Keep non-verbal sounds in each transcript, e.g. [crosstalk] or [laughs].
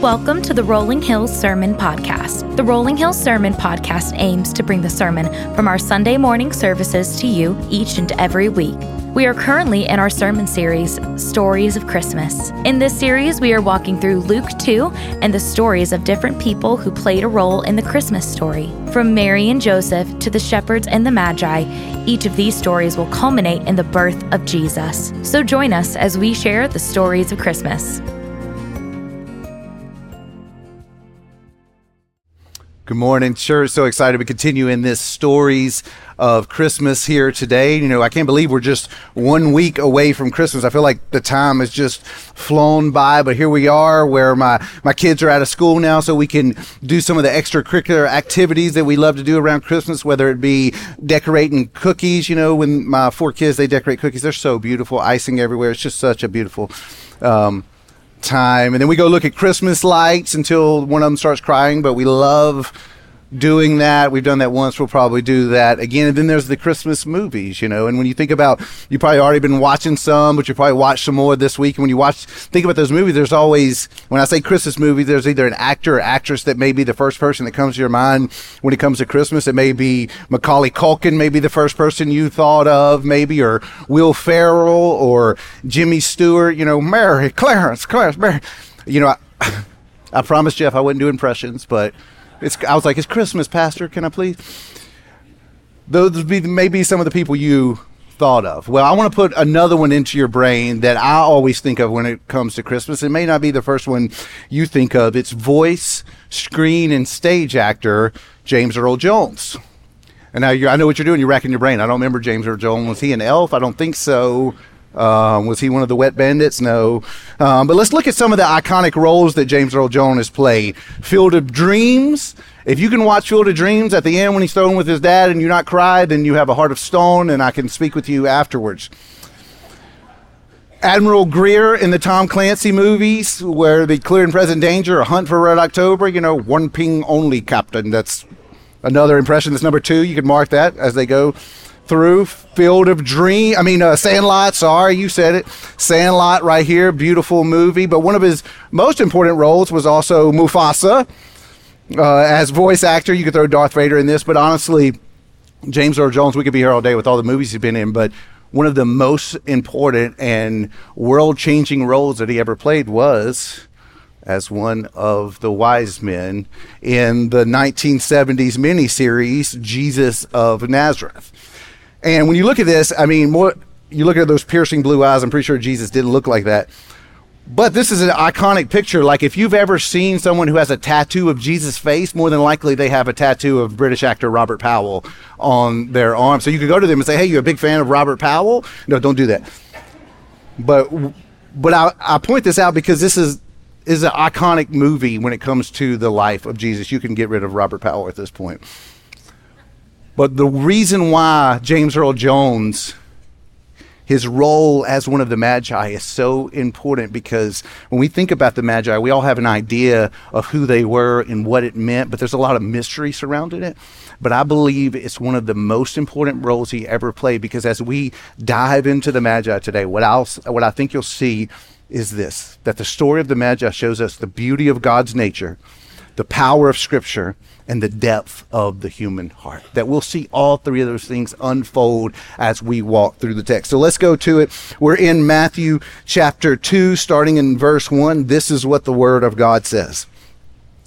Welcome to the Rolling Hills Sermon Podcast. The Rolling Hills Sermon Podcast aims to bring the sermon from our Sunday morning services to you each and every week. We are currently in our sermon series, Stories of Christmas. In this series, we are walking through Luke 2 and the stories of different people who played a role in the Christmas story. From Mary and Joseph to the shepherds and the Magi, each of these stories will culminate in the birth of Jesus. So join us as we share the stories of Christmas. Good morning. Sure, so excited to continue in this stories of Christmas here today. You know, I can't believe we're just one week away from Christmas. I feel like the time has just flown by, but here we are where my, my kids are out of school now, so we can do some of the extracurricular activities that we love to do around Christmas, whether it be decorating cookies. You know, when my four kids, they decorate cookies. They're so beautiful, icing everywhere. It's just such a beautiful, um, time. And then we go look at Christmas lights until one of them starts crying, but we love doing that. We've done that once. We'll probably do that again. And then there's the Christmas movies, you know. And when you think about, you've probably already been watching some, but you probably watched some more this week. And when you watch, think about those movies, there's always, when I say Christmas movie, there's either an actor or actress that may be the first person that comes to your mind when it comes to Christmas. It may be Macaulay Culkin, maybe the first person you thought of, maybe, or Will Ferrell or Jimmy Stewart, you know, Mary, Clarence, Clarence, Mary. You know, I, [laughs] I promised Jeff I wouldn't do impressions, but it's, I was like, it's Christmas, Pastor. Can I please? Those be maybe some of the people you thought of. Well, I want to put another one into your brain that I always think of when it comes to Christmas. It may not be the first one you think of. It's voice, screen, and stage actor James Earl Jones. And now I know what you're doing. You're racking your brain. I don't remember James Earl Jones. Was he an elf? I don't think so. Um, was he one of the Wet Bandits? No. Um, but let's look at some of the iconic roles that James Earl Jones played. Field of Dreams. If you can watch Field of Dreams at the end when he's thrown with his dad and you not cry, then you have a heart of stone, and I can speak with you afterwards. Admiral Greer in the Tom Clancy movies, where the Clear and Present Danger, A Hunt for Red October, you know, one ping only, Captain. That's another impression. That's number two. You can mark that as they go through Field of Dream. I mean, uh, Sandlot. Sorry, you said it. Sandlot, right here. Beautiful movie. But one of his most important roles was also Mufasa. Uh, as voice actor, you could throw Darth Vader in this, but honestly, James Earl Jones, we could be here all day with all the movies he's been in, but one of the most important and world changing roles that he ever played was as one of the wise men in the 1970s miniseries, Jesus of Nazareth. And when you look at this, I mean, more you look at those piercing blue eyes. I'm pretty sure Jesus didn't look like that. But this is an iconic picture. Like if you've ever seen someone who has a tattoo of Jesus' face, more than likely they have a tattoo of British actor Robert Powell on their arm. So you could go to them and say, "Hey, you're a big fan of Robert Powell?" No, don't do that. But but I, I point this out because this is is an iconic movie when it comes to the life of Jesus. You can get rid of Robert Powell at this point. But the reason why James Earl Jones, his role as one of the Magi is so important because when we think about the Magi, we all have an idea of who they were and what it meant, but there's a lot of mystery surrounding it. But I believe it's one of the most important roles he ever played because as we dive into the Magi today, what I'll, what I think you'll see is this that the story of the Magi shows us the beauty of God's nature, the power of Scripture, and the depth of the human heart. That we'll see all three of those things unfold as we walk through the text. So let's go to it. We're in Matthew chapter 2, starting in verse 1. This is what the Word of God says.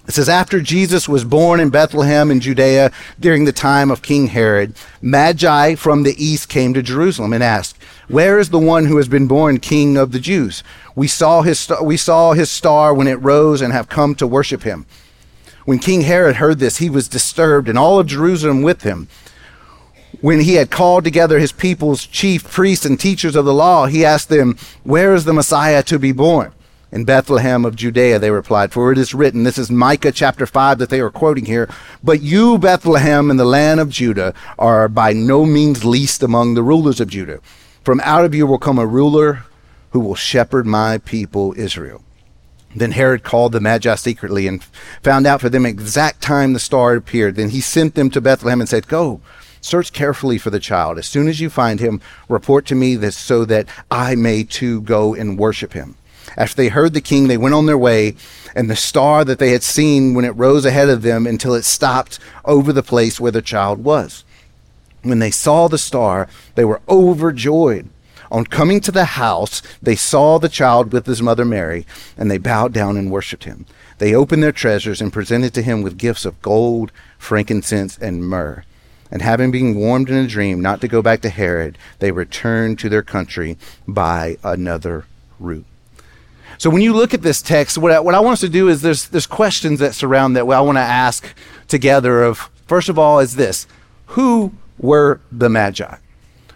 It says, After Jesus was born in Bethlehem in Judea during the time of King Herod, Magi from the east came to Jerusalem and asked, Where is the one who has been born king of the Jews? We saw his, we saw his star when it rose and have come to worship him. When King Herod heard this, he was disturbed, and all of Jerusalem with him. When he had called together his people's chief priests and teachers of the law, he asked them, Where is the Messiah to be born? In Bethlehem of Judea, they replied, For it is written, this is Micah chapter 5 that they are quoting here, But you, Bethlehem, in the land of Judah, are by no means least among the rulers of Judah. From out of you will come a ruler who will shepherd my people Israel. Then Herod called the Magi secretly and found out for them exact time the star had appeared. Then he sent them to Bethlehem and said, Go, search carefully for the child. As soon as you find him, report to me this so that I may too go and worship him. After they heard the king, they went on their way, and the star that they had seen when it rose ahead of them until it stopped over the place where the child was. When they saw the star, they were overjoyed. On coming to the house, they saw the child with his mother Mary, and they bowed down and worshipped him. They opened their treasures and presented to him with gifts of gold, frankincense, and myrrh. And having been warned in a dream not to go back to Herod, they returned to their country by another route. So when you look at this text, what I, what I want us to do is there's, there's questions that surround that I want to ask together of, first of all, is this, who were the Magi?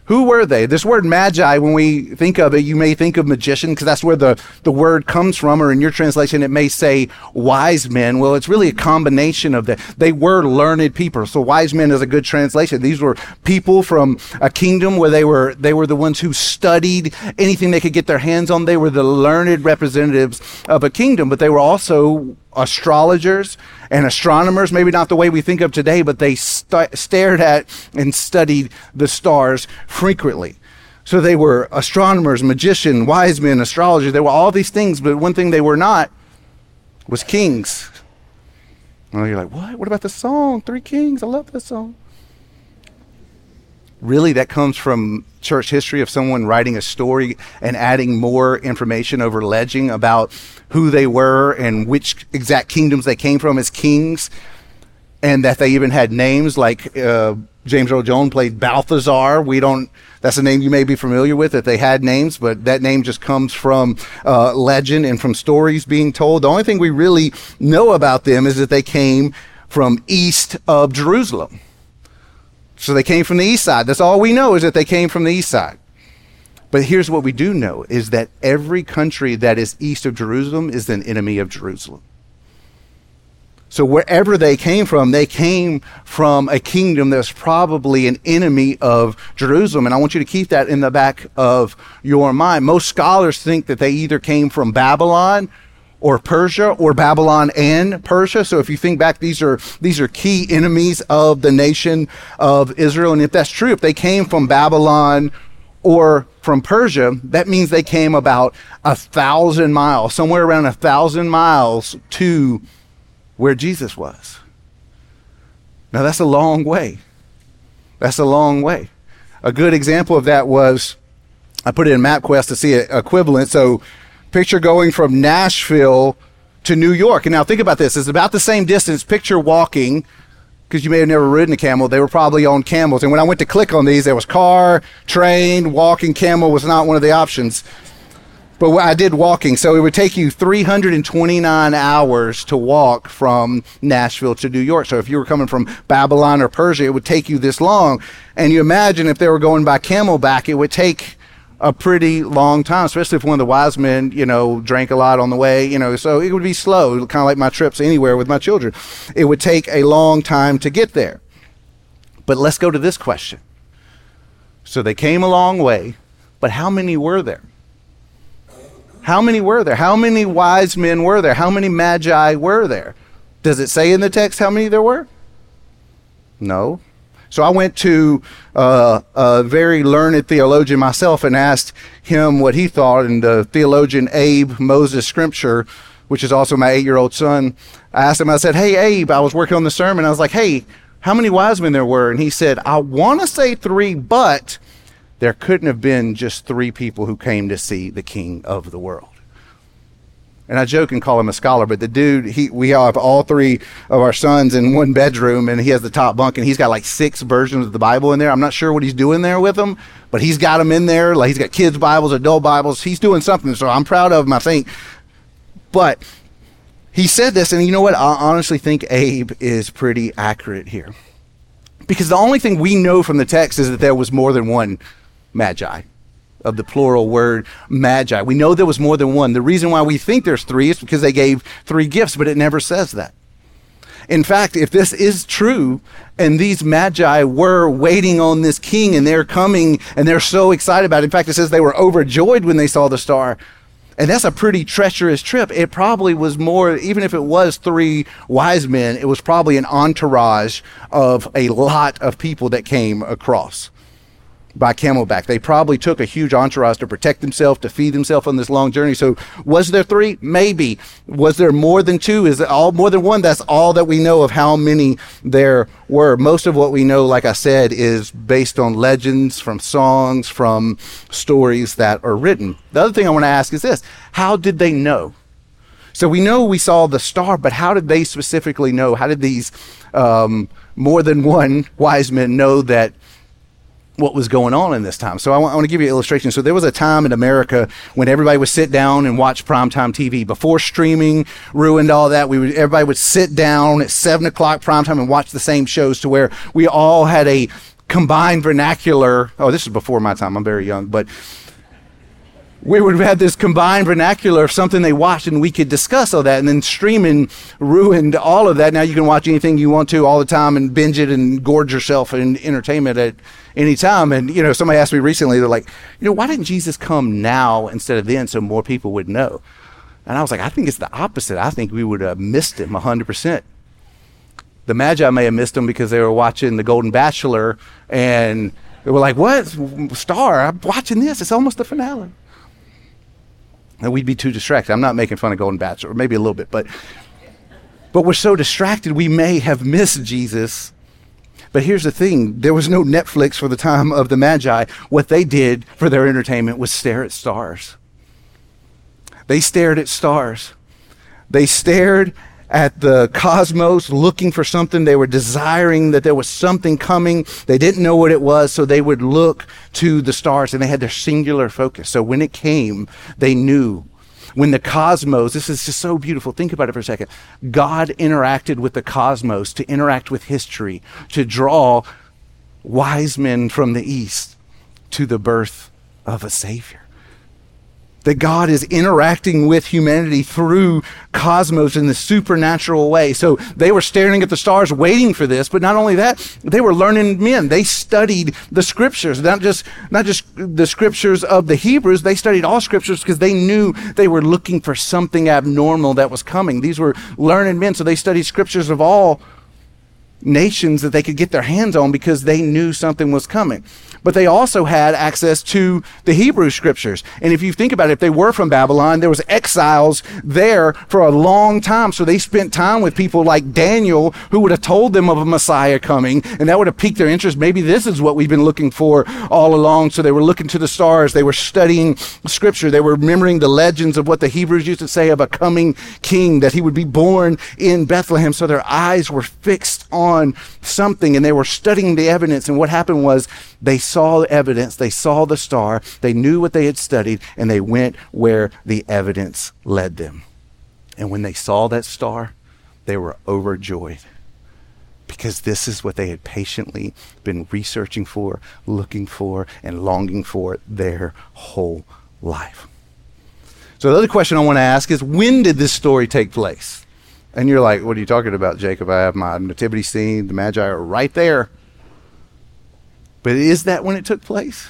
Who were they? This word magi, when we think of it, you may think of magician because that's where the, the word comes from, or in your translation, it may say wise men. Well, it's really a combination of that. They were learned people. So wise men is a good translation. These were people from a kingdom where they were, they were the ones who studied anything they could get their hands on. They were the learned representatives of a kingdom, but they were also astrologers and astronomers, maybe not the way we think of today, but they st- stared at and studied the stars frequently. So they were astronomers, magicians, wise men, astrologers. They were all these things, but one thing they were not was kings. Well, you're like, what? What about the song, Three Kings? I love this song. Really, that comes from church history of someone writing a story and adding more information over legend about who they were and which exact kingdoms they came from as kings, and that they even had names like uh, James Earl Jones played Balthazar. We don't. That's a name you may be familiar with. That they had names, but that name just comes from uh, legend and from stories being told. The only thing we really know about them is that they came from east of Jerusalem. So they came from the east side. That's all we know is that they came from the east side. But here's what we do know is that every country that is east of Jerusalem is an enemy of Jerusalem. So wherever they came from, they came from a kingdom that's probably an enemy of Jerusalem. And I want you to keep that in the back of your mind. Most scholars think that they either came from Babylon or Persia or Babylon and Persia. So if you think back, these are these are key enemies of the nation of Israel. And if that's true, if they came from Babylon or from Persia, that means they came about a thousand miles, somewhere around a thousand miles to where Jesus was. Now that's a long way. That's a long way. A good example of that was I put it in MapQuest to see an equivalent. So picture going from Nashville to New York. And now think about this. It's about the same distance. Picture walking because you may have never ridden a camel, they were probably on camels. And when I went to click on these, there was car, train, walking. Camel was not one of the options. But I did walking, so it would take you 329 hours to walk from Nashville to New York. So if you were coming from Babylon or Persia, it would take you this long. And you imagine if they were going by camelback, it would take a pretty long time, especially if one of the wise men, you know, drank a lot on the way, you know, so it would be slow, kind of like my trips anywhere with my children. It would take a long time to get there. But let's go to this question. So they came a long way, but how many were there? How many were there? How many wise men were there? How many magi were there? Does it say in the text how many there were? No. So I went to uh, a very learned theologian myself and asked him what he thought. And the theologian Abe Moses Scrimpshire, which is also my eight year old son, I asked him, I said, Hey, Abe, I was working on the sermon. I was like, Hey, how many wise men there were? And he said, I want to say three, but there couldn't have been just three people who came to see the king of the world and I joke and call him a scholar, but the dude, he, we have all three of our sons in one bedroom, and he has the top bunk, and he's got like six versions of the Bible in there. I'm not sure what he's doing there with them, but he's got them in there. Like he's got kids' Bibles, adult Bibles. He's doing something, so I'm proud of him. I think, but he said this, and you know what? I honestly think Abe is pretty accurate here, because the only thing we know from the text is that there was more than one magi of the plural word magi. We know there was more than one. The reason why we think there's three is because they gave three gifts, but it never says that. In fact, if this is true, and these magi were waiting on this king and they're coming and they're so excited about it. In fact, it says they were overjoyed when they saw the star. And that's a pretty treacherous trip. It probably was more, even if it was three wise men, it was probably an entourage of a lot of people that came across. By camelback. They probably took a huge entourage to protect themselves, to feed themselves on this long journey. So, was there three? Maybe. Was there more than two? Is it all more than one? That's all that we know of how many there were. Most of what we know, like I said, is based on legends, from songs, from stories that are written. The other thing I want to ask is this How did they know? So we know we saw the star, but how did they specifically know? How did these um, more than one wise men know that what was going on in this time. So I want, I want, to give you an illustration. So there was a time in America when everybody would sit down and watch primetime TV. Before streaming ruined all that, we would, everybody would sit down at seven o'clock primetime and watch the same shows to where we all had a combined vernacular. Oh, this is before my time. I'm very young, but we would have had this combined vernacular of something they watched and we could discuss all that and then streaming ruined all of that. Now you can watch anything you want to all the time and binge it and gorge yourself in entertainment at any time. And you know somebody asked me recently they're like you know why didn't jesus come now instead of then so more people would know? And i was like i think it's the opposite. I think we would have missed him 100% the magi may have missed him because they were watching the golden bachelor and they were like what? Star i'm watching this. It's almost the finale and we'd be too distracted. I'm not making fun of Golden Bachelor, or maybe a little bit, but but we're so distracted we may have missed Jesus. But here's the thing there was no Netflix for the time of the Magi. What they did for their entertainment was stare at stars. They stared at stars. They stared at the cosmos looking for something. They were desiring that there was something coming. They didn't know what it was, so they would look to the stars and they had their singular focus. So when it came, they knew. When the cosmos, this is just so beautiful. Think about it for a second. God interacted with the cosmos to interact with history, to draw wise men from the east to the birth of a Savior that God is interacting with humanity through cosmos in the supernatural way. So they were staring at the stars waiting for this, but not only that, they were learning men. They studied the scriptures, not just not just the scriptures of the Hebrews, they studied all scriptures because they knew they were looking for something abnormal that was coming. These were learned men, so they studied scriptures of all nations that they could get their hands on because they knew something was coming but they also had access to the Hebrew scriptures. And if you think about it, if they were from Babylon, there was exiles there for a long time. So they spent time with people like Daniel who would have told them of a Messiah coming and that would have piqued their interest. Maybe this is what we've been looking for all along. So they were looking to the stars. They were studying scripture. They were remembering the legends of what the Hebrews used to say of a coming king, that he would be born in Bethlehem. So their eyes were fixed on something and they were studying the evidence. And what happened was they saw the evidence, they saw the star, they knew what they had studied, and they went where the evidence led them. And when they saw that star, they were overjoyed because this is what they had patiently been researching for, looking for, and longing for their whole life. So, the other question I want to ask is when did this story take place? And you're like, what are you talking about, Jacob? I have my nativity scene, the Magi are right there. But is that when it took place?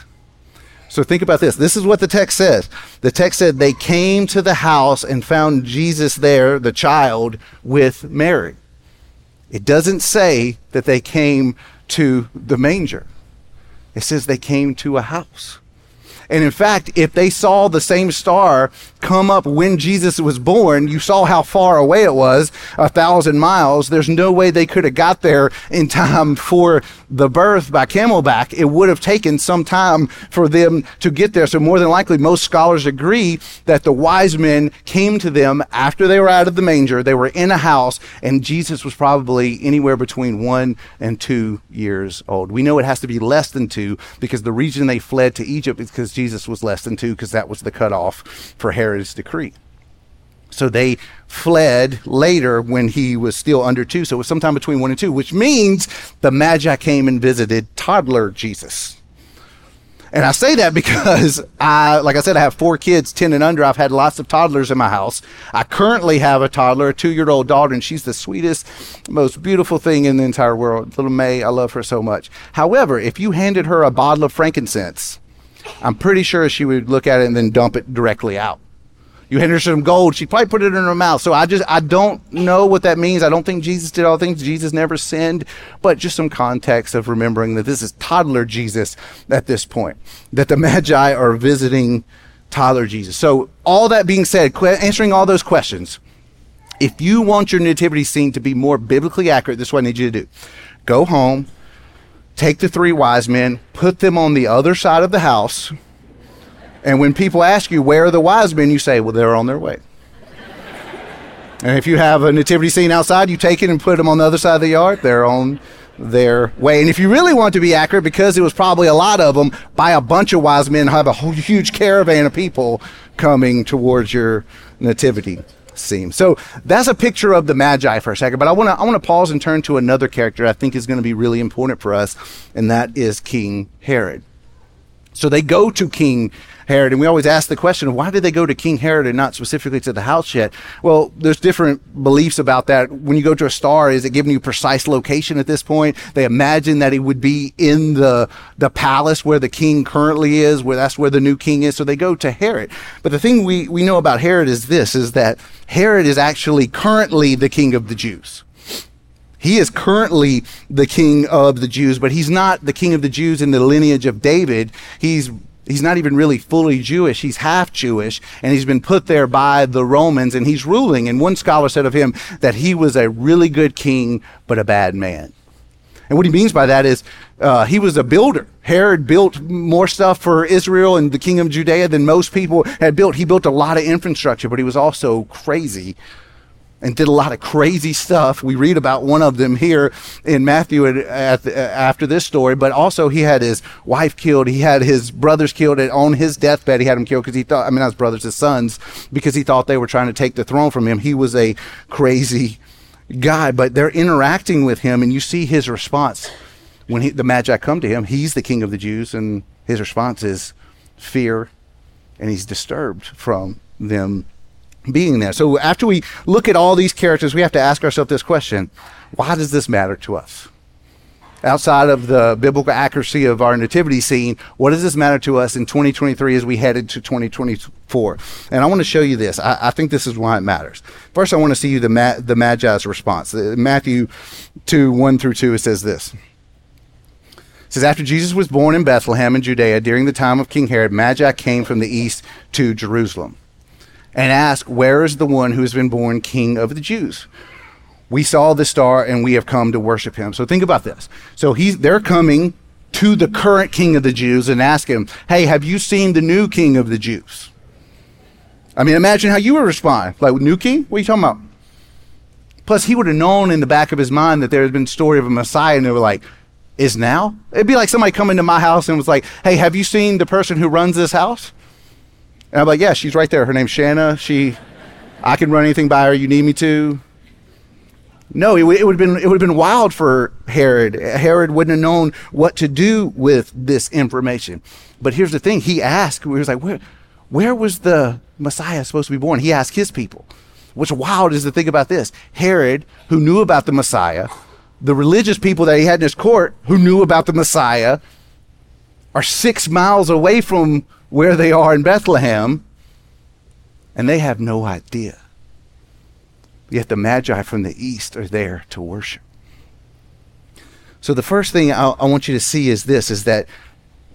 So think about this. This is what the text says. The text said they came to the house and found Jesus there, the child, with Mary. It doesn't say that they came to the manger. It says they came to a house. And in fact, if they saw the same star come up when Jesus was born, you saw how far away it was, a thousand miles. There's no way they could have got there in time for the birth by camelback. It would have taken some time for them to get there. So more than likely, most scholars agree that the wise men came to them after they were out of the manger. They were in a house and Jesus was probably anywhere between one and two years old. We know it has to be less than two because the reason they fled to Egypt is because Jesus was less than two because that was the cutoff for Herod's decree. So they fled later when he was still under two. So it was sometime between one and two, which means the Magi came and visited toddler Jesus. And I say that because [laughs] I, like I said, I have four kids, 10 and under. I've had lots of toddlers in my house. I currently have a toddler, a two year old daughter, and she's the sweetest, most beautiful thing in the entire world. Little May, I love her so much. However, if you handed her a bottle of frankincense, I'm pretty sure she would look at it and then dump it directly out. You hand her some gold, she'd probably put it in her mouth. So I just, I don't know what that means. I don't think Jesus did all things. Jesus never sinned, but just some context of remembering that this is toddler Jesus at this point, that the Magi are visiting toddler Jesus. So all that being said, answering all those questions, if you want your nativity scene to be more biblically accurate, this is what I need you to do. Go home, take the three wise men, put them on the other side of the house, and when people ask you, where are the wise men? You say, well, they're on their way. and if you have a nativity scene outside, you take it and put them on the other side of the yard. They're on their way. And if you really want to be accurate, because it was probably a lot of them, buy a bunch of wise men, have a whole huge caravan of people coming towards your nativity scene. So that's a picture of the Magi for a second. But I want to I want to pause and turn to another character I think is going to be really important for us, and that is King Herod. So they go to King Herod, and we always ask the question why did they go to King Herod and not specifically to the house yet? Well, there's different beliefs about that. When you go to a star, is it giving you precise location at this point? They imagine that he would be in the the palace where the king currently is, where that's where the new king is. So they go to Herod. But the thing we, we know about Herod is this is that Herod is actually currently the king of the Jews. He is currently the king of the Jews, but he's not the king of the Jews in the lineage of David. He's he's not even really fully Jewish. He's half Jewish, and he's been put there by the Romans, and he's ruling. And one scholar said of him that he was a really good king, but a bad man. And what he means by that is uh, he was a builder. Herod built more stuff for Israel and the kingdom of Judea than most people had built. He built a lot of infrastructure, but he was also crazy and did a lot of crazy stuff. We read about one of them here in Matthew at, the, after this story, but also he had his wife killed. He had his brothers killed and on his deathbed. He had them killed because he thought, I mean, not his brothers, his sons, because he thought they were trying to take the throne from him. He was a crazy guy, but they're interacting with him and you see his response when he, the Magi come to him. He's the king of the Jews and his response is fear and he's disturbed from them being there. So after we look at all these characters, we have to ask ourselves this question why does this matter to us? Outside of the biblical accuracy of our nativity scene, what does this matter to us in 2023 as we head into 2024? And I want to show you this. I, I think this is why it matters. First, I want to see you the, Ma- the Magi's response. Uh, Matthew 2 1 through 2, it says this. It says, After Jesus was born in Bethlehem in Judea during the time of King Herod, Magi came from the east to Jerusalem and ask, Where is the one who has been born king of the Jews? We saw the star and we have come to worship him. So think about this. So he's, they're coming to the current king of the Jews and ask him, Hey, have you seen the new king of the Jews? I mean, imagine how you would respond. Like, new king? What are you talking about? Plus, he would have known in the back of his mind that there had been story of a Messiah, and they were like, is now? It'd be like somebody coming to my house and was like, hey, have you seen the person who runs this house? And I'm like, yeah, she's right there. Her name's Shanna. She, I can run anything by her you need me to. No, it, it would have been it would have been wild for Herod. Herod wouldn't have known what to do with this information. But here's the thing: he asked. He was like, where, where was the Messiah supposed to be born? He asked his people. What's wild is to think about this: Herod, who knew about the Messiah, the religious people that he had in his court, who knew about the Messiah, are six miles away from where they are in Bethlehem, and they have no idea. Yet the Magi from the east are there to worship. So the first thing I, I want you to see is this: is that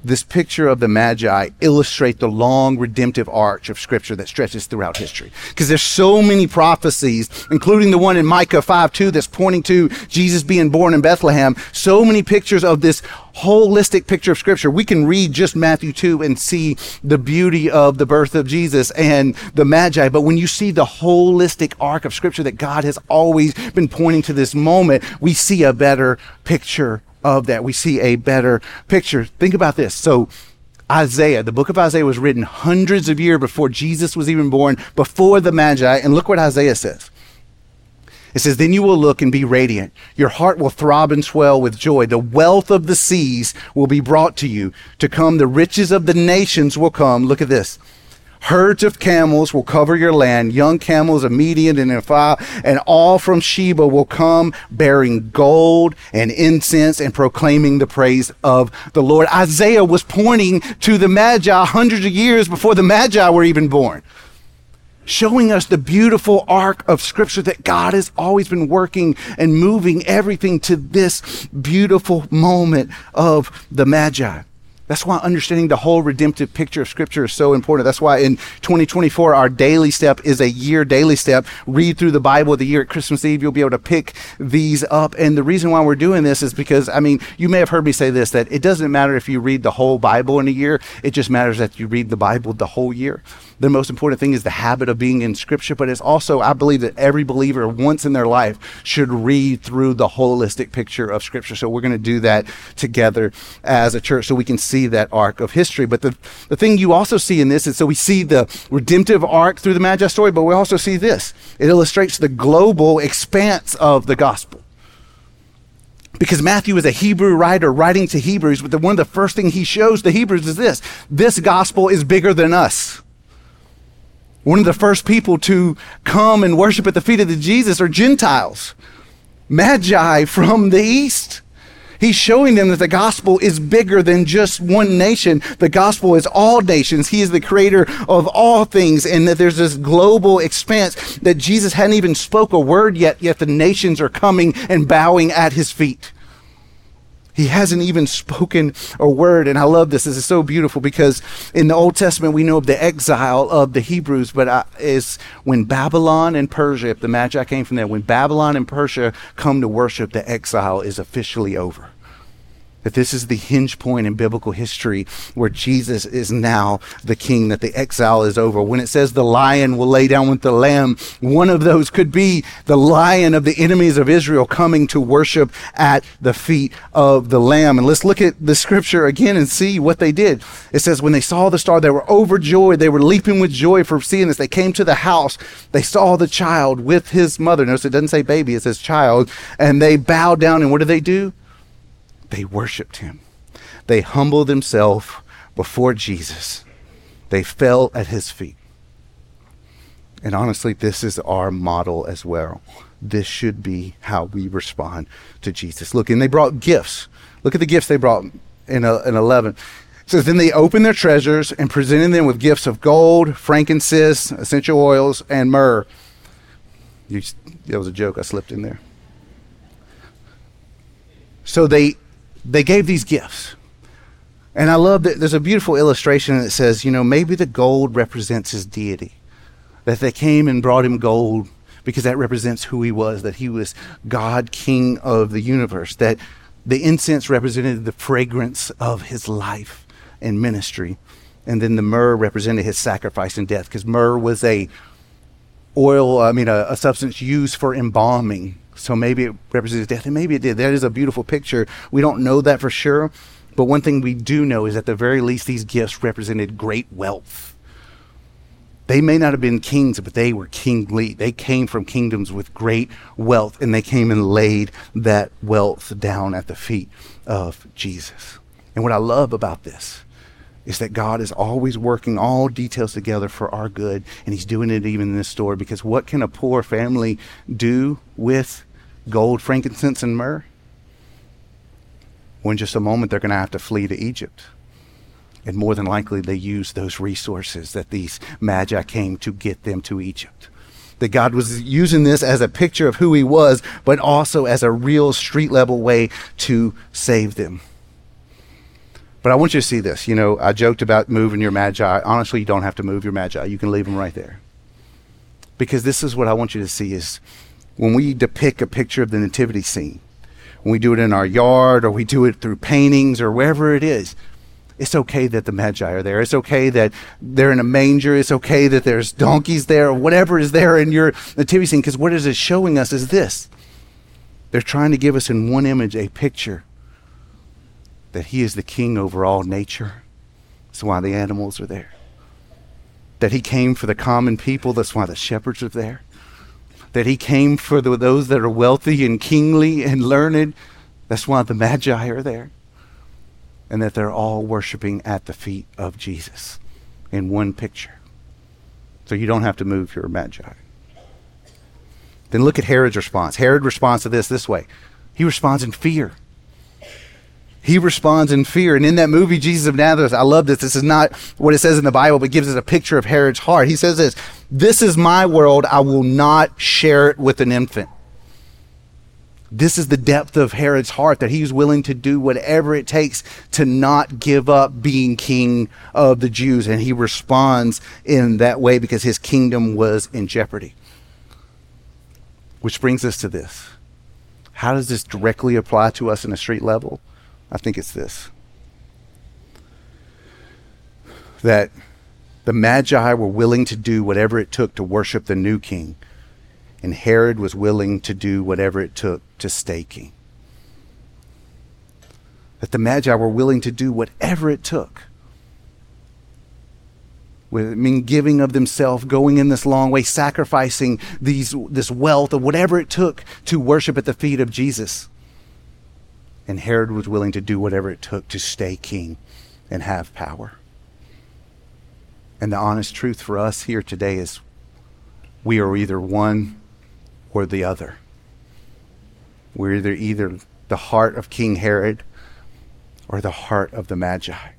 this picture of the Magi illustrate the long redemptive arch of Scripture that stretches throughout history. Because there's so many prophecies, including the one in Micah 5 2 that's pointing to Jesus being born in Bethlehem. So many pictures of this holistic picture of Scripture. We can read just Matthew 2 and see the beauty of the birth of Jesus and the Magi. But when you see the holistic arc of Scripture that God has always been pointing to this moment, we see a better picture of that. We see a better picture. Think about this. So, Isaiah, the book of Isaiah was written hundreds of years before Jesus was even born, before the Magi. And look what Isaiah says. It says, Then you will look and be radiant. Your heart will throb and swell with joy. The wealth of the seas will be brought to you. To come, the riches of the nations will come. Look at this. Herds of camels will cover your land, young camels of Midian and Ephah, and all from Sheba will come bearing gold and incense and proclaiming the praise of the Lord. Isaiah was pointing to the Magi hundreds of years before the Magi were even born. showing us the beautiful arc of Scripture that God has always been working and moving everything to this beautiful moment of the Magi. That's why understanding the whole redemptive picture of Scripture is so important. That's why in 2024, our daily step is a year daily step. Read through the Bible the year at Christmas Eve. You'll be able to pick these up. And the reason why we're doing this is because, I mean, you may have heard me say this that it doesn't matter if you read the whole Bible in a year, it just matters that you read the Bible the whole year the most important thing is the habit of being in Scripture, but it's also, I believe that every believer once in their life should read through the holistic picture of Scripture. So we're going to do that together as a church so we can see that arc of history. But the, the thing you also see in this is so we see the redemptive arc through the Magi story, but we also see this. It illustrates the global expanse of the gospel because Matthew is a Hebrew writer writing to Hebrews, but the, one of the first things he shows the Hebrews is this this gospel is bigger than us. One of the first people to come and worship at the feet of the Jesus are Gentiles, Magi from the east. He's showing them that the gospel is bigger than just one nation. The gospel is all nations. He is the creator of all things, and that there's this global expanse that Jesus hadn't even spoke a word yet, yet the nations are coming and bowing at his feet. He hasn't even spoken a word. And I love this. This is so beautiful because in the Old Testament, we know of the exile of the Hebrews, but is when Babylon and Persia, if the Magi came from there, when Babylon and Persia come to worship, the exile is officially over that this is the hinge point in biblical history where Jesus is now the king, that the exile is over. When it says the lion will lay down with the lamb, one of those could be the lion of the enemies of Israel coming to worship at the feet of the lamb. And let's look at the scripture again and see what they did. It says, when they saw the star, they were overjoyed. They were leaping with joy for seeing this. They came to the house. They saw the child with his mother. Notice it doesn't say baby, it says child. And they bowed down. And what did they do? They worshiped him. They humbled themselves before Jesus. They fell at his feet. And honestly, this is our model as well. This should be how we respond to Jesus. Look, and they brought gifts. Look at the gifts they brought in, uh, in 11. It says, Then they opened their treasures and presented them with gifts of gold, frankincense, essential oils, and myrrh. You, that was a joke I slipped in there. So they they gave these gifts. And I love that there's a beautiful illustration that says, you know, maybe the gold represents his deity. That they came and brought him gold because that represents who he was, that he was God, King of the universe, that the incense represented the fragrance of his life and ministry. And then the myrrh represented his sacrifice and death because myrrh was a oil, I mean, a, a substance used for embalming so maybe it represents death, and maybe it did. That is a beautiful picture. We don't know that for sure, but one thing we do know is at the very least, these gifts represented great wealth. They may not have been kings, but they were kingly. They came from kingdoms with great wealth, and they came and laid that wealth down at the feet of Jesus. And what I love about this is that God is always working all details together for our good, and He's doing it even in this story. Because what can a poor family do with gold, frankincense, and myrrh? Well, in just a moment, they're going to have to flee to Egypt. And more than likely, they used those resources that these magi came to get them to Egypt. That God was using this as a picture of who He was, but also as a real street level way to save them. But I want you to see this. You know, I joked about moving your magi. Honestly, you don't have to move your magi. You can leave them right there. Because this is what I want you to see is when we depict a picture of the nativity scene, when we do it in our yard or we do it through paintings or wherever it is, it's okay that the magi are there. It's okay that they're in a manger. It's okay that there's donkeys there or whatever is there in your nativity scene. Because what is it showing us is this. They're trying to give us in one image a picture that He is the king over all nature. That's why the animals are there. That He came for the common people. That's why the shepherds are there. That He came for the, those that are wealthy and kingly and learned. That's why the Magi are there. And that they're all worshiping at the feet of Jesus in one picture. So you don't have to move your Magi. Then look at Herod's response. Herod responds to this this way. He responds in fear. He responds in fear. And in that movie, Jesus of Nazareth, I love this. This is not what it says in the Bible, but gives us a picture of Herod's heart. He says this This is my world. I will not share it with an infant. This is the depth of Herod's heart that he's willing to do whatever it takes to not give up being king of the Jews. And he responds in that way because his kingdom was in jeopardy. Which brings us to this. How does this directly apply to us in a street level? I think it's this that the Magi were willing to do whatever it took to worship the new king, and Herod was willing to do whatever it took to stay king. That the Magi were willing to do whatever it took. I mean, giving of themselves, going in this long way, sacrificing these, this wealth, or whatever it took to worship at the feet of Jesus. And Herod was willing to do whatever it took to stay king and have power. And the honest truth for us here today is we are either one or the other. We're either either the heart of King Herod or the heart of the Magi.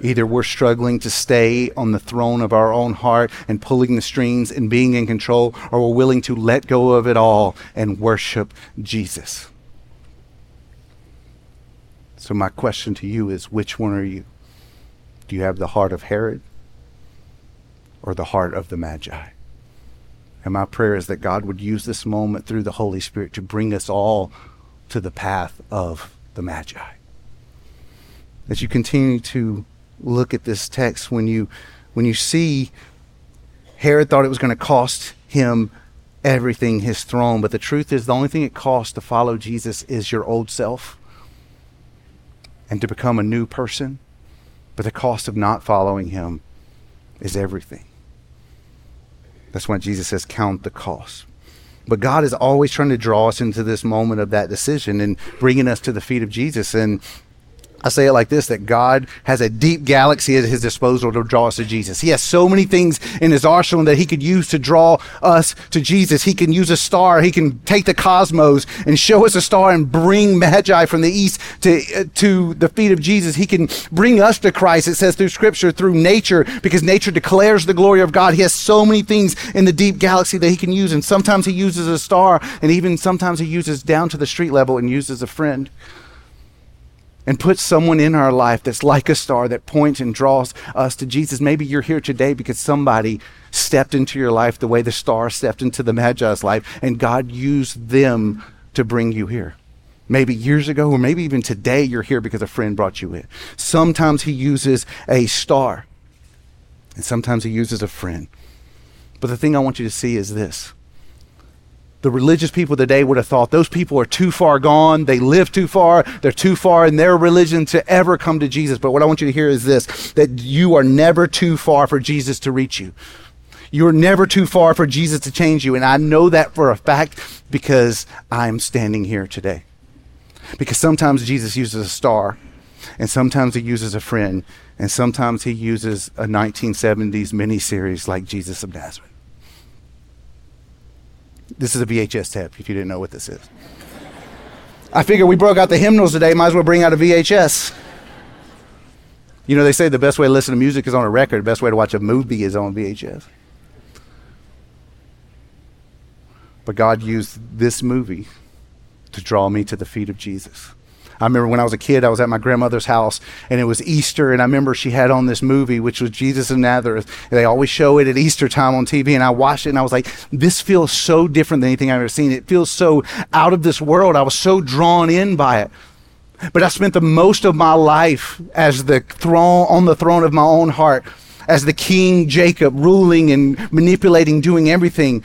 Either we're struggling to stay on the throne of our own heart and pulling the strings and being in control, or we're willing to let go of it all and worship Jesus. So, my question to you is which one are you? Do you have the heart of Herod or the heart of the Magi? And my prayer is that God would use this moment through the Holy Spirit to bring us all to the path of the Magi. As you continue to look at this text, when you when you see Herod thought it was going to cost him everything, his throne, but the truth is the only thing it costs to follow Jesus is your old self and to become a new person. But the cost of not following him is everything. That's why Jesus says, count the cost. But God is always trying to draw us into this moment of that decision and bringing us to the feet of Jesus. And I say it like this that God has a deep galaxy at his disposal to draw us to Jesus. He has so many things in his arsenal that he could use to draw us to Jesus. He can use a star. He can take the cosmos and show us a star and bring magi from the east to, to the feet of Jesus. He can bring us to Christ, it says through scripture, through nature, because nature declares the glory of God. He has so many things in the deep galaxy that he can use. And sometimes he uses a star, and even sometimes he uses down to the street level and uses a friend and put someone in our life that's like a star that points and draws us to Jesus. Maybe you're here today because somebody stepped into your life the way the star stepped into the Magi's life, and God used them to bring you here. Maybe years ago, or maybe even today, you're here because a friend brought you in. Sometimes He uses a star, and sometimes He uses a friend. But the thing I want you to see is this the religious people today would have thought those people are too far gone. They live too far. They're too far in their religion to ever come to Jesus. But what I want you to hear is this that you are never too far for Jesus to reach you. You're never too far for Jesus to change you. And I know that for a fact because I'm standing here today. Because sometimes Jesus uses a star, and sometimes he uses a friend, and sometimes he uses a 1970s miniseries like Jesus of Nazareth. This is a VHS tape, if you didn't know what this is. I figure we broke out the hymnals today, might as well bring out a VHS. You know, they say the best way to listen to music is on a record, the best way to watch a movie is on VHS. But God used this movie to draw me to the feet of Jesus. I remember when I was a kid, I was at my grandmother's house and it was Easter, and I remember she had on this movie, which was Jesus of Nazareth. They always show it at Easter time on TV, and I watched it and I was like, this feels so different than anything I've ever seen. It feels so out of this world. I was so drawn in by it. But I spent the most of my life as the throne on the throne of my own heart, as the King Jacob, ruling and manipulating, doing everything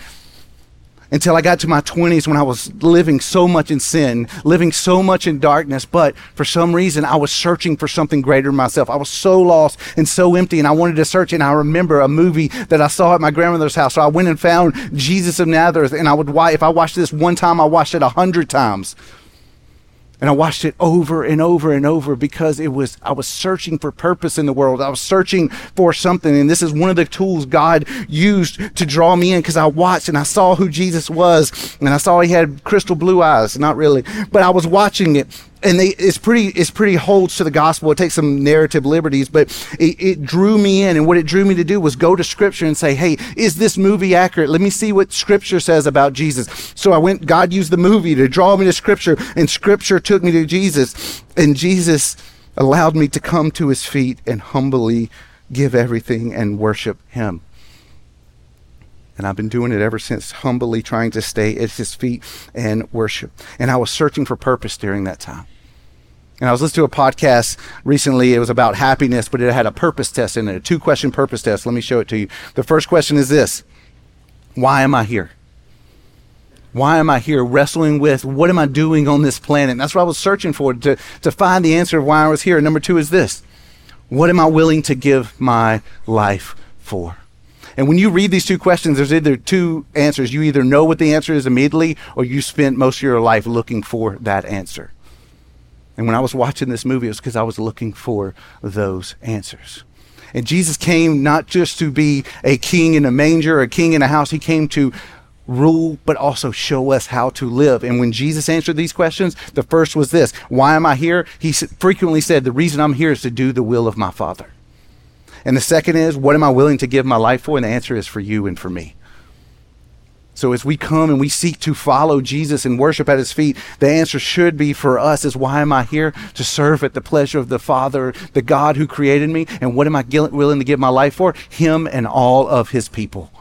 until I got to my 20s when I was living so much in sin, living so much in darkness. But for some reason, I was searching for something greater than myself. I was so lost and so empty, and I wanted to search. And I remember a movie that I saw at my grandmother's house. So I went and found Jesus of Nazareth, and I would, if I watched this one time, I watched it a hundred times. And I watched it over and over and over because it was I was searching for purpose in the world. I was searching for something. And this is one of the tools God used to draw me in because I watched and I saw who Jesus was and I saw he had crystal blue eyes, not really, but I was watching it and they it's pretty it's pretty holds to the gospel. It takes some narrative liberties, but it, it, drew me in, and what it drew me to do was go to Scripture and say, "Hey, is this movie accurate? Let me see what Scripture says about Jesus." So I went. God used the movie to draw me to Scripture, and Scripture took me to Jesus, and Jesus allowed me to come to His feet and humbly give everything and worship Him. And I've been doing it ever since, humbly trying to stay at his feet and worship. And I was searching for purpose during that time. And I was listening to a podcast recently. It was about happiness, but it had a purpose test in it, a two question purpose test. Let me show it to you. The first question is this Why am I here? Why am I here wrestling with what am I doing on this planet? And that's what I was searching for to, to find the answer of why I was here. And number two is this What am I willing to give my life for? And when you read these two questions, there's either two answers. You either know what the answer is immediately, or you spent most of your life looking for that answer. And when I was watching this movie, it was because I was looking for those answers. And Jesus came not just to be a king in a manger, a king in a house, he came to rule, but also show us how to live. And when Jesus answered these questions, the first was this Why am I here? He frequently said, The reason I'm here is to do the will of my Father. And the second is, what am I willing to give my life for? And the answer is for you and for me. So as we come and we seek to follow Jesus and worship at his feet, the answer should be for us is why am I here? To serve at the pleasure of the Father, the God who created me. And what am I willing to give my life for? Him and all of his people.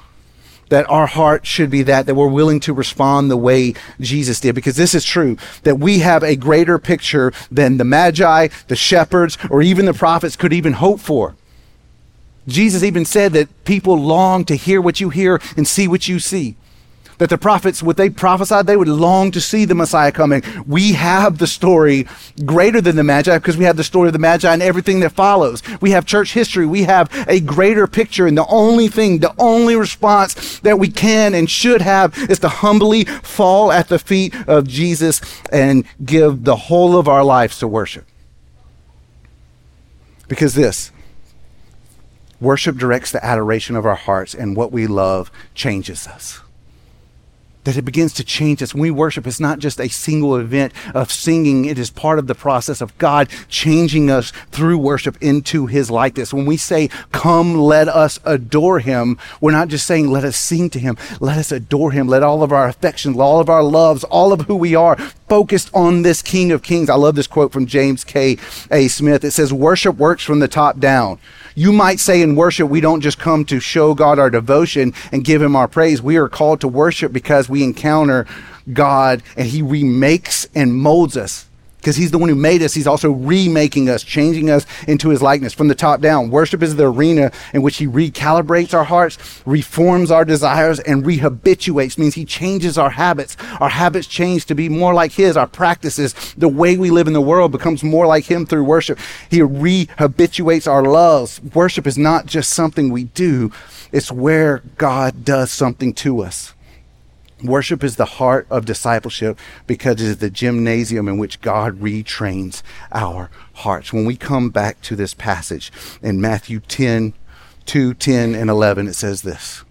That our heart should be that, that we're willing to respond the way Jesus did. Because this is true, that we have a greater picture than the Magi, the shepherds, or even the prophets could even hope for. Jesus even said that people long to hear what you hear and see what you see. That the prophets, what they prophesied, they would long to see the Messiah coming. We have the story greater than the Magi because we have the story of the Magi and everything that follows. We have church history. We have a greater picture. And the only thing, the only response that we can and should have is to humbly fall at the feet of Jesus and give the whole of our lives to worship. Because this, Worship directs the adoration of our hearts, and what we love changes us. That it begins to change us. When we worship, it's not just a single event of singing, it is part of the process of God changing us through worship into His likeness. When we say, Come, let us adore Him, we're not just saying, Let us sing to Him, let us adore Him, let all of our affections, all of our loves, all of who we are focused on this King of Kings. I love this quote from James K. A. Smith. It says, Worship works from the top down. You might say in worship, we don't just come to show God our devotion and give him our praise. We are called to worship because we encounter God and he remakes and molds us because he's the one who made us. He's also remaking us, changing us into his likeness from the top down. Worship is the arena in which he recalibrates our hearts, reforms our desires, and rehabituates, means he changes our habits. Our habits change to be more like his. Our practices, the way we live in the world becomes more like him through worship. He rehabituates our loves. Worship is not just something we do. It's where God does something to us. Worship is the heart of discipleship because it is the gymnasium in which God retrains our hearts. When we come back to this passage in Matthew 10, 2, 10, and 11, it says this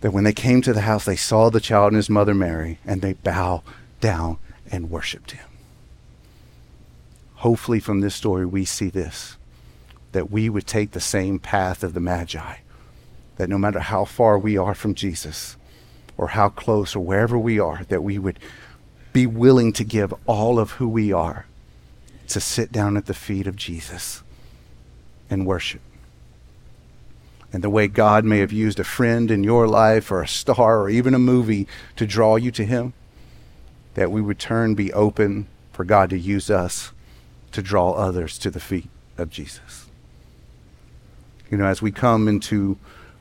that when they came to the house, they saw the child and his mother Mary, and they bow down and worshiped him. Hopefully, from this story, we see this that we would take the same path of the Magi, that no matter how far we are from Jesus, or how close or wherever we are, that we would be willing to give all of who we are to sit down at the feet of Jesus and worship. And the way God may have used a friend in your life or a star or even a movie to draw you to Him, that we would turn, be open for God to use us to draw others to the feet of Jesus. You know, as we come into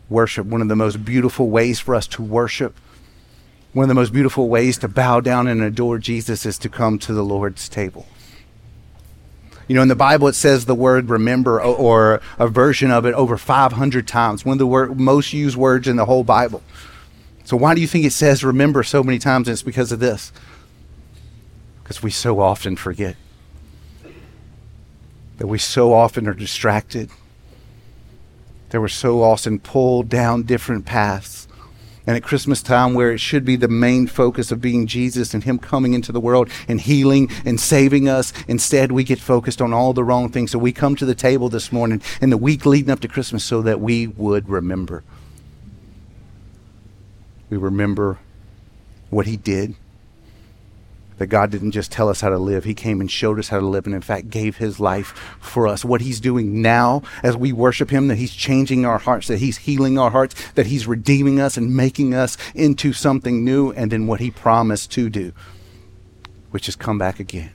worship, one of the most beautiful ways for us to worship one of the most beautiful ways to bow down and adore Jesus is to come to the Lord's table. You know, in the Bible, it says the word remember or a version of it over 500 times, one of the word, most used words in the whole Bible. So, why do you think it says remember so many times? And it's because of this. Because we so often forget. That we so often are distracted. That we're so often pulled down different paths And at Christmas time, where it should be the main focus of being Jesus and Him coming into the world and healing and saving us, instead we get focused on all the wrong things. So we come to the table this morning in the week leading up to Christmas so that we would remember. We remember what He did that God didn't just tell us how to live, He came and showed us how to live, and in fact gave His life for us. What He's doing now as we worship Him, that He's changing our hearts, that He's healing our hearts, that He's redeeming us and making us into something new, and then what He promised to do, which is come back again.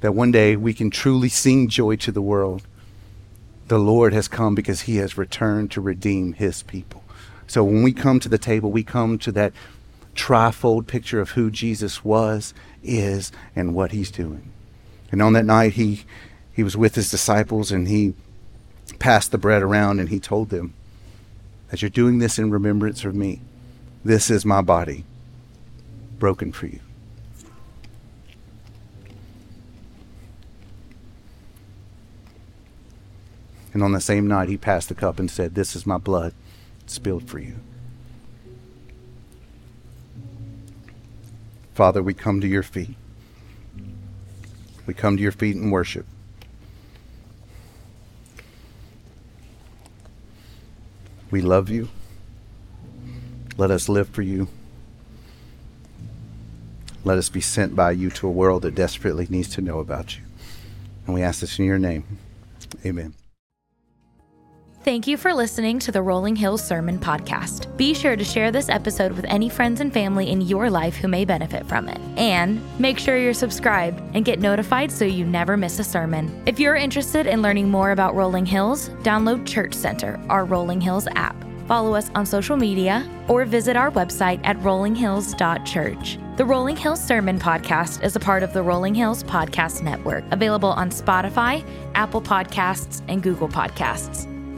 That one day we can truly sing joy to the world. The Lord has come because He has returned to redeem His people. So when we come to the table, we come to that trifold picture of who Jesus was, is, and what he's doing. And on that night, he, he was with his disciples and he passed the bread around and he told them, As you're doing this in remembrance of me, this is my body broken for you. And on the same night, he passed the cup and said, This is my blood spilled for you. Father, we come to your feet. We come to your feet and worship. We love you. Let us live for you. Let us be sent by you to a world that desperately needs to know about you. And we ask this in your name. Amen. Thank you for listening to the Rolling Hills Sermon Podcast. Be sure to share this episode with any friends and family in your life who may benefit from it. And make sure you're subscribed and get notified so you never miss a sermon. If you're interested in learning more about Rolling Hills, download Church Center, our Rolling Hills app. Follow us on social media or visit our website at rollinghills.church. The Rolling Hills Sermon Podcast is a part of the Rolling Hills Podcast Network, available on Spotify, Apple Podcasts, and Google Podcasts.